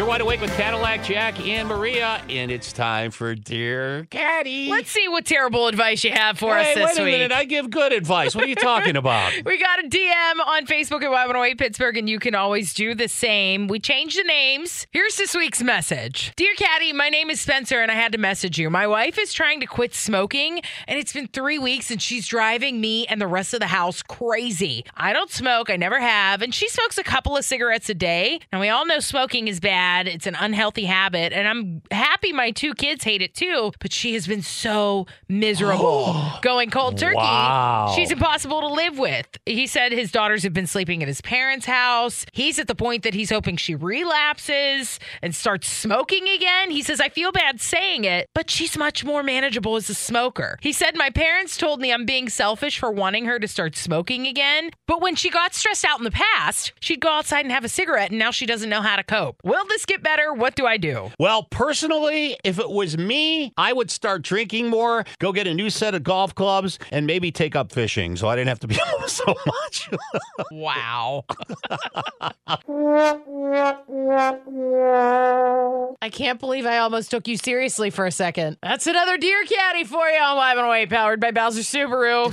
You're wide awake with Cadillac Jack and Maria, and it's time for Dear Caddy. Let's see what terrible advice you have for hey, us this wait a week. minute. I give good advice. What are you talking about? We got a DM on Facebook at Y108 Pittsburgh, and you can always do the same. We changed the names. Here's this week's message Dear Caddy, my name is Spencer, and I had to message you. My wife is trying to quit smoking, and it's been three weeks, and she's driving me and the rest of the house crazy. I don't smoke, I never have, and she smokes a couple of cigarettes a day. And we all know smoking is bad, it's an unhealthy habit, and I'm happy my two kids hate it too, but she has been so miserable oh, going cold turkey. Wow. She's impossible to live with. He said his daughters have been sleeping at his parents' house. He's at the point that he's hoping she relapses and starts smoking again. He says, I feel bad saying it, but she's much more manageable as a smoker. He said, My parents told me I'm being selfish for wanting her to start smoking again, but when she got stressed out in the past, she'd go outside and have a cigarette, and now she doesn't know how to cope. Will this get better? What do I do? Well, personally, if it was me, I would start drinking more, go get a new set of golf clubs, and maybe take up fishing so I didn't have to be home so much. Wow. I can't believe I almost took you seriously for a second. That's another Dear Caddy for you on Wide Awake, powered by Bowser Subaru.